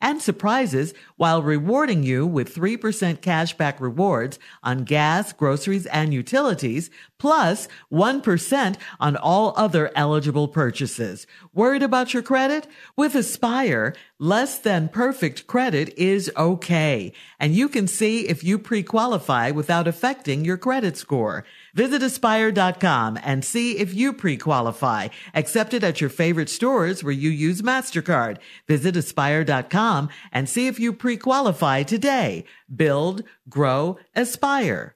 and surprises while rewarding you with 3% cashback rewards on gas, groceries, and utilities, plus 1 on all other eligible purchases. Worried about your credit? With Aspire, less than perfect credit is okay. And you can see if you pre-qualify without affecting your credit score. Visit aspire.com and see if you pre-qualify. Accepted at your favorite stores where you use MasterCard. Visit aspire.com and see if you pre-qualify today. Build, grow, aspire.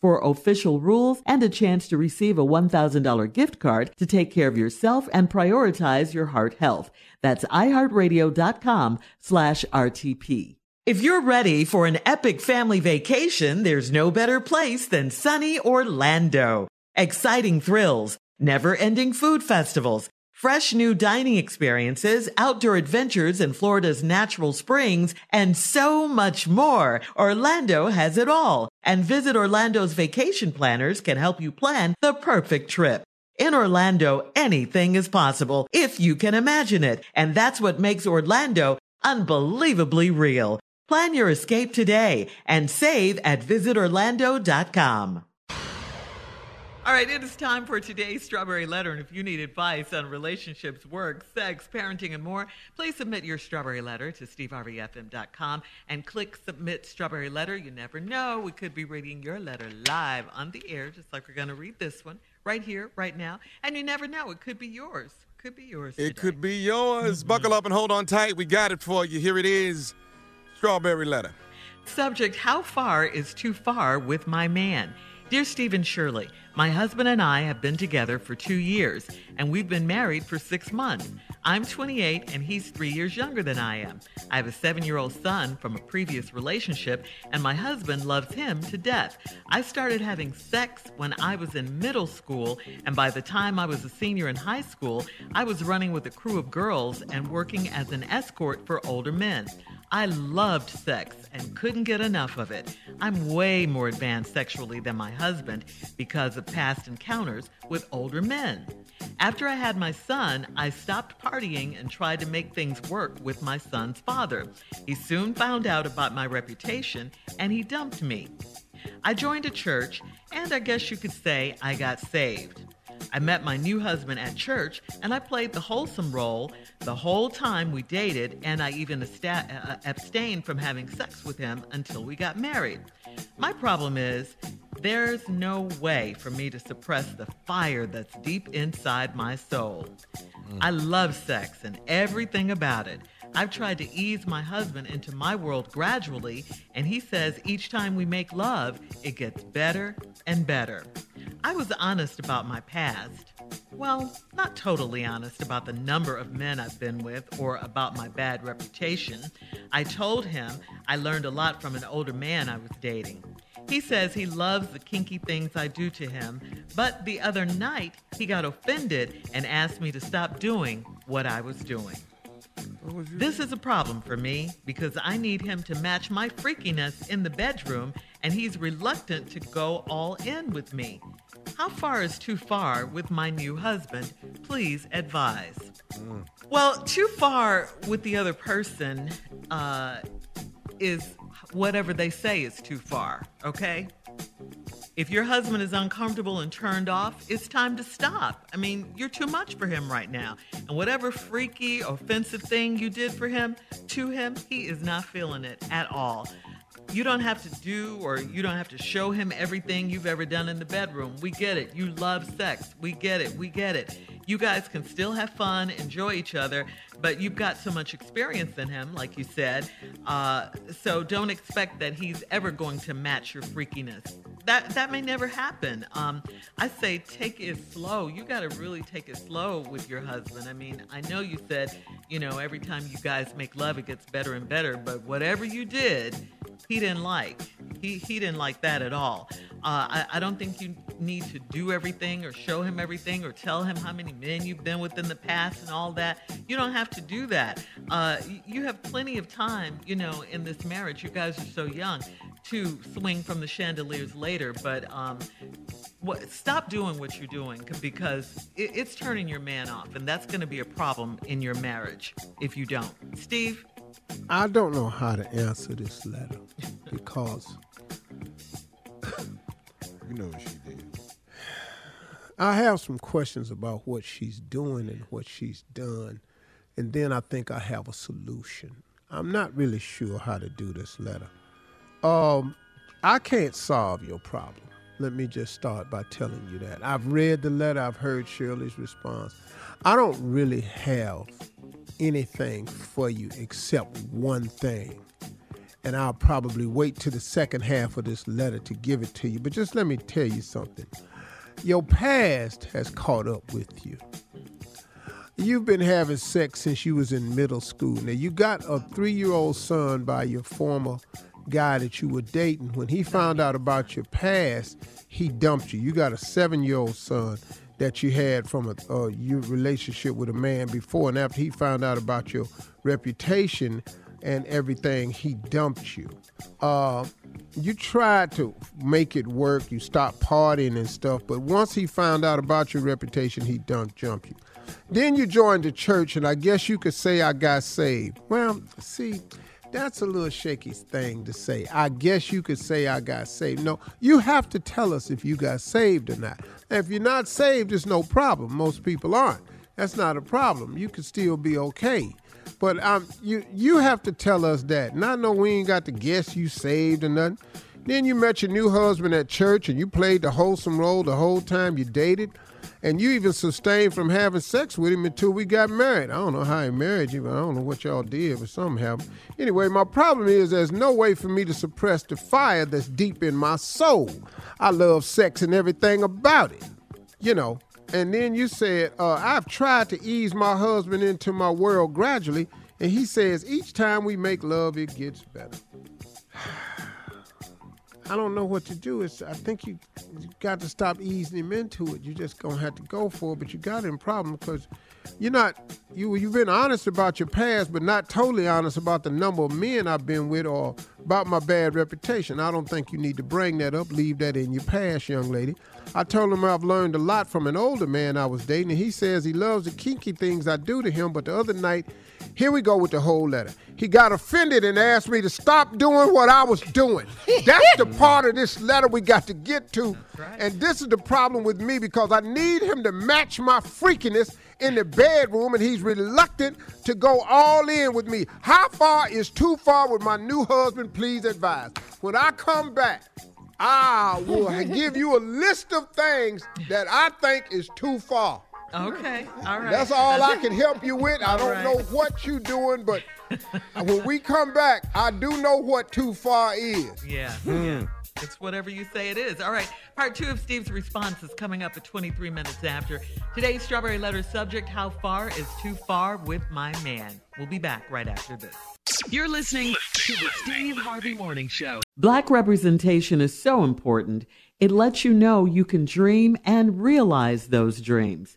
for official rules and a chance to receive a $1,000 gift card to take care of yourself and prioritize your heart health. That's iheartradio.com slash RTP. If you're ready for an epic family vacation, there's no better place than sunny Orlando. Exciting thrills, never ending food festivals, fresh new dining experiences, outdoor adventures in Florida's natural springs, and so much more. Orlando has it all. And Visit Orlando's vacation planners can help you plan the perfect trip. In Orlando, anything is possible if you can imagine it. And that's what makes Orlando unbelievably real. Plan your escape today and save at visitorlando.com. All right, it is time for today's Strawberry Letter. And if you need advice on relationships, work, sex, parenting, and more, please submit your Strawberry Letter to steveharveyfm.com and click Submit Strawberry Letter. You never know, we could be reading your letter live on the air, just like we're going to read this one right here, right now. And you never know, it could be yours. Could be yours. It today. could be yours. Mm-hmm. Buckle up and hold on tight. We got it for you. Here it is Strawberry Letter. Subject How far is too far with my man? Dear Stephen Shirley, my husband and I have been together for two years, and we've been married for six months. I'm 28, and he's three years younger than I am. I have a seven year old son from a previous relationship, and my husband loves him to death. I started having sex when I was in middle school, and by the time I was a senior in high school, I was running with a crew of girls and working as an escort for older men. I loved sex and couldn't get enough of it. I'm way more advanced sexually than my husband because of past encounters with older men. After I had my son, I stopped partying and tried to make things work with my son's father. He soon found out about my reputation and he dumped me. I joined a church, and I guess you could say I got saved. I met my new husband at church, and I played the wholesome role the whole time we dated, and I even uh, abstained from having sex with him until we got married. My problem is, there's no way for me to suppress the fire that's deep inside my soul. I love sex and everything about it. I've tried to ease my husband into my world gradually, and he says each time we make love, it gets better and better. I was honest about my past. Well, not totally honest about the number of men I've been with or about my bad reputation. I told him I learned a lot from an older man I was dating. He says he loves the kinky things I do to him, but the other night he got offended and asked me to stop doing what I was doing. This is a problem for me because I need him to match my freakiness in the bedroom and he's reluctant to go all in with me. How far is too far with my new husband? Please advise. Mm. Well, too far with the other person uh, is whatever they say is too far, okay? If your husband is uncomfortable and turned off, it's time to stop. I mean, you're too much for him right now. And whatever freaky, offensive thing you did for him, to him, he is not feeling it at all. You don't have to do or you don't have to show him everything you've ever done in the bedroom. We get it. You love sex. We get it. We get it. You guys can still have fun, enjoy each other, but you've got so much experience in him, like you said. Uh, so don't expect that he's ever going to match your freakiness. That that may never happen. Um, I say take it slow. You got to really take it slow with your husband. I mean, I know you said, you know, every time you guys make love, it gets better and better. But whatever you did, he didn't like. He he didn't like that at all. Uh, I, I don't think you need to do everything or show him everything or tell him how many men you've been with in the past and all that. You don't have to do that. Uh, you have plenty of time, you know, in this marriage. You guys are so young to swing from the chandeliers later, but um, what, stop doing what you're doing because it, it's turning your man off, and that's going to be a problem in your marriage if you don't. Steve? I don't know how to answer this letter because you know what she did. I have some questions about what she's doing and what she's done, and then I think I have a solution. I'm not really sure how to do this letter. Um, I can't solve your problem. Let me just start by telling you that. I've read the letter, I've heard Shirley's response. I don't really have anything for you except one thing. And I'll probably wait to the second half of this letter to give it to you. But just let me tell you something. Your past has caught up with you. You've been having sex since you was in middle school. Now you got a three-year-old son by your former guy that you were dating. When he found out about your past, he dumped you. You got a seven-year-old son that you had from a, your relationship with a man before, and after he found out about your reputation and everything, he dumped you. Uh, you tried to make it work. You stopped partying and stuff, but once he found out about your reputation, he dumped, jumped you. Then you joined the church, and I guess you could say I got saved. Well, see, that's a little shaky thing to say. I guess you could say I got saved. No, you have to tell us if you got saved or not. if you're not saved, it's no problem. Most people aren't. That's not a problem. You can still be okay. But um, you you have to tell us that. I know we ain't got to guess you saved or nothing. Then you met your new husband at church and you played the wholesome role the whole time you dated. And you even sustained from having sex with him until we got married. I don't know how he married you, but I don't know what y'all did, but something happened. Anyway, my problem is there's no way for me to suppress the fire that's deep in my soul. I love sex and everything about it. You know, and then you said, uh, I've tried to ease my husband into my world gradually, and he says each time we make love, it gets better. I don't know what to do. It's I think you, you got to stop easing him into it. You just gonna have to go for it. But you got him problem because you're not you you've been honest about your past, but not totally honest about the number of men I've been with or about my bad reputation. I don't think you need to bring that up. Leave that in your past, young lady. I told him I've learned a lot from an older man I was dating, and he says he loves the kinky things I do to him. But the other night, here we go with the whole letter. He got offended and asked me to stop doing what I was doing. That's the part of this letter we got to get to. And this is the problem with me because I need him to match my freakiness in the bedroom, and he's reluctant to go all in with me. How far is too far with my new husband? Please advise. When I come back, I will give you a list of things that I think is too far. Okay, all right. That's all I can help you with. I don't right. know what you're doing, but when we come back, I do know what too far is. Yeah, mm. yeah. It's whatever you say it is. All right. Part two of Steve's response is coming up at 23 minutes after. Today's Strawberry Letter subject How far is too far with my man? We'll be back right after this. You're listening to the Steve Harvey Morning Show. Black representation is so important. It lets you know you can dream and realize those dreams.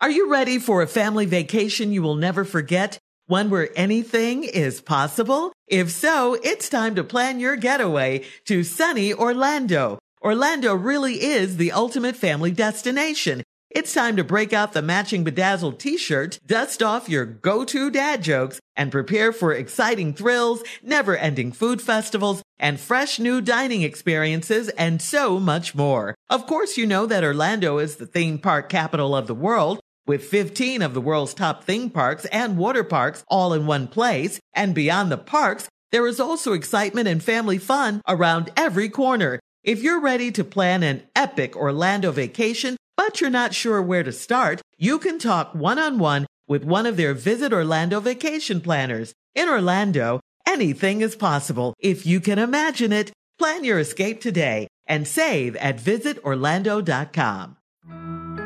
Are you ready for a family vacation you will never forget? One where anything is possible? If so, it's time to plan your getaway to sunny Orlando. Orlando really is the ultimate family destination. It's time to break out the matching bedazzled t-shirt, dust off your go-to dad jokes, and prepare for exciting thrills, never-ending food festivals, and fresh new dining experiences, and so much more. Of course, you know that Orlando is the theme park capital of the world, with 15 of the world's top theme parks and water parks all in one place. And beyond the parks, there is also excitement and family fun around every corner. If you're ready to plan an epic Orlando vacation, but you're not sure where to start, you can talk one on one with one of their Visit Orlando vacation planners. In Orlando, anything is possible if you can imagine it. Plan your escape today and save at visitorlando.com.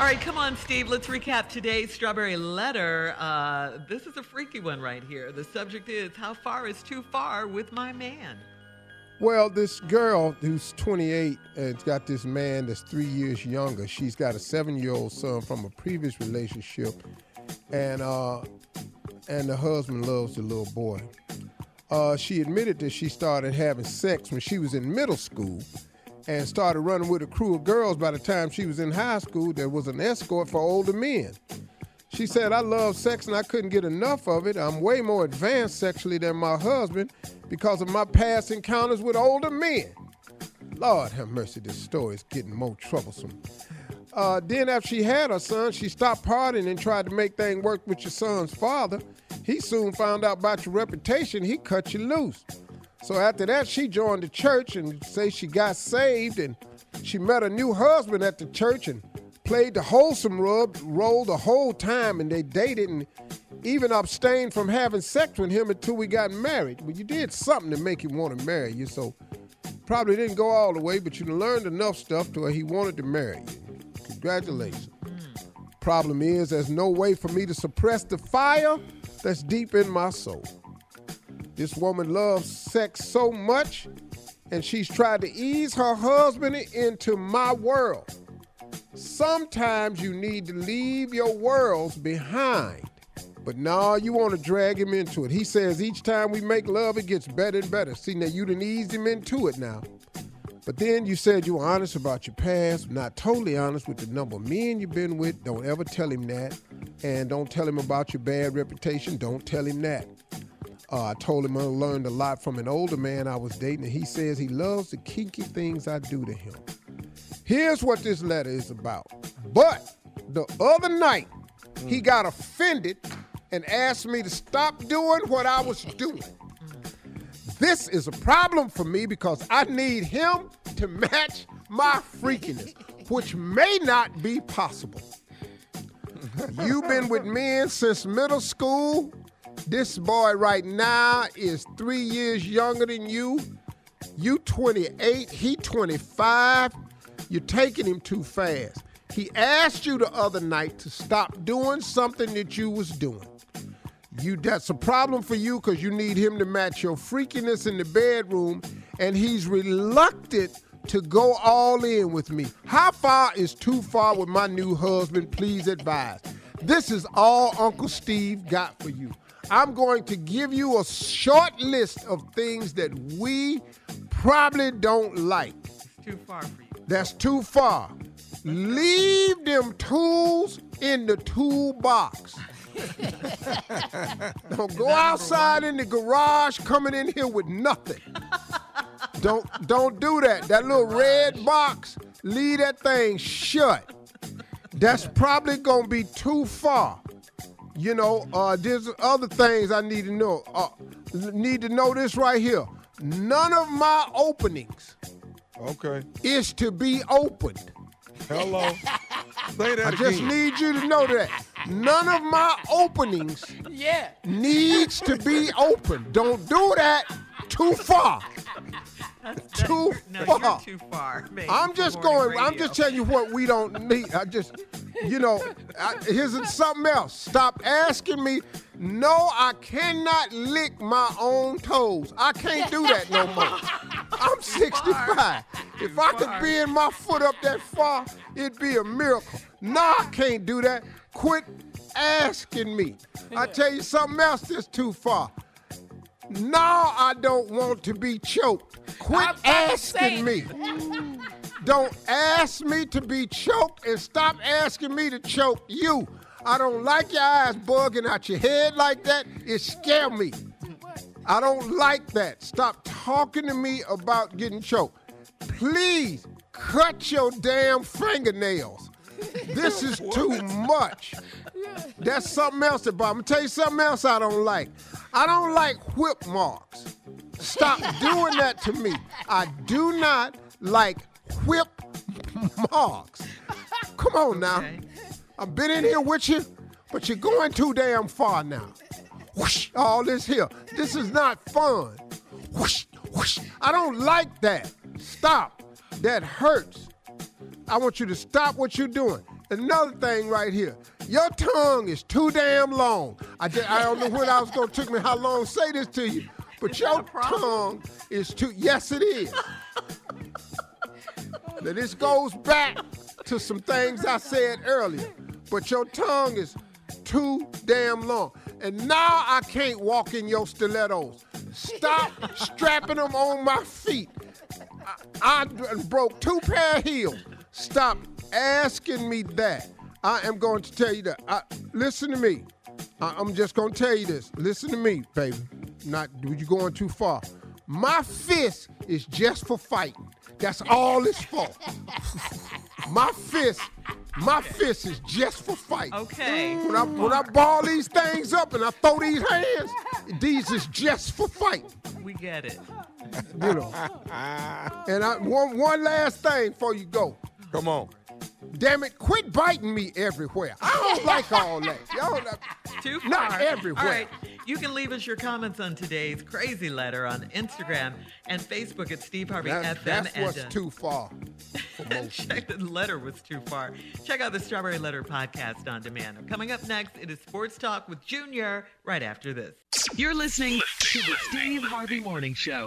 All right, come on, Steve. Let's recap today's strawberry letter. Uh, this is a freaky one right here. The subject is How Far is Too Far with My Man? Well, this girl who's 28 and's got this man that's three years younger. She's got a seven-year-old son from a previous relationship, and uh, and the husband loves the little boy. Uh, she admitted that she started having sex when she was in middle school, and started running with a crew of girls by the time she was in high school. There was an escort for older men. She said, I love sex and I couldn't get enough of it. I'm way more advanced sexually than my husband because of my past encounters with older men. Lord have mercy, this story is getting more troublesome. Uh, then after she had her son, she stopped partying and tried to make things work with your son's father. He soon found out about your reputation. He cut you loose. So after that, she joined the church and say she got saved and she met a new husband at the church and played the wholesome rub, role the whole time and they dated and even abstained from having sex with him until we got married. Well, you did something to make him want to marry you, so probably didn't go all the way, but you learned enough stuff to where he wanted to marry you. Congratulations. Hmm. Problem is, there's no way for me to suppress the fire that's deep in my soul. This woman loves sex so much, and she's tried to ease her husband into my world. Sometimes you need to leave your worlds behind. But now you want to drag him into it. He says each time we make love, it gets better and better. See, now you done eased him into it now. But then you said you were honest about your past, not totally honest with the number of men you've been with. Don't ever tell him that. And don't tell him about your bad reputation. Don't tell him that. Uh, I told him I learned a lot from an older man I was dating, and he says he loves the kinky things I do to him. Here's what this letter is about. But the other night, he got offended and asked me to stop doing what I was doing. This is a problem for me because I need him to match my freakiness, which may not be possible. You've been with men since middle school. This boy right now is three years younger than you. You 28, he 25. You're taking him too fast. He asked you the other night to stop doing something that you was doing. You that's a problem for you because you need him to match your freakiness in the bedroom, and he's reluctant to go all in with me. How far is too far with my new husband? Please advise. This is all Uncle Steve got for you. I'm going to give you a short list of things that we probably don't like. It's too far for you. That's too far. Leave them tools in the toolbox. Don't go outside in the garage coming in here with nothing. Don't don't do that. That little red box, leave that thing shut. That's probably gonna be too far. You know, uh, there's other things I need to know. Uh, need to know this right here. None of my openings Okay. is to be opened. Hello. Say that I just need you to know that none of my openings Yeah. needs to be open. Don't do that too far. Too No, far. you're too far. I'm just going. I'm just telling you what we don't need. I just, you know, I, here's something else. Stop asking me. No, I cannot lick my own toes. I can't do that no more. I'm 65. If I could bend my foot up that far, it'd be a miracle. No, I can't do that. Quit asking me. I tell you something else that's too far. No, I don't want to be choked. Quit I'm about to asking me. Don't ask me to be choked and stop asking me to choke you. I don't like your eyes bugging out your head like that. It scare me. I don't like that. Stop talking to me about getting choked. Please cut your damn fingernails. This is too much. That's something else about. I'm gonna tell you something else I don't like. I don't like whip marks. Stop doing that to me. I do not like whip marks. Come on now. Okay. I've been in here with you, but you're going too damn far now. Whoosh, all this here. This is not fun. Whoosh, whoosh. I don't like that. Stop. That hurts. I want you to stop what you're doing. Another thing right here. Your tongue is too damn long. I, just, I don't know when I was gonna took me how long to say this to you, but your tongue is too. Yes, it is. now this goes back to some things I said earlier, but your tongue is too damn long, and now I can't walk in your stilettos. Stop strapping them on my feet. I, I broke two pair of heels. Stop asking me that. I am going to tell you that. I, listen to me. I, I'm just going to tell you this. Listen to me, baby. Not you going too far. My fist is just for fighting. That's all it's for. my fist, my fist is just for fighting. Okay. When I when I ball these things up and I throw these hands, these is just for fighting. We get it. You know. And I, one one last thing before you go. Come on. Damn it, quit biting me everywhere. I don't like all that. Y'all, Too far. Not everywhere. All right. You can leave us your comments on today's crazy letter on Instagram and Facebook at Steve Harvey that's, FM. that's and, what's uh, too far Check the letter was too far. Check out the Strawberry Letter podcast on demand. Coming up next, it is Sports Talk with Junior right after this. You're listening to the Steve Harvey Morning Show.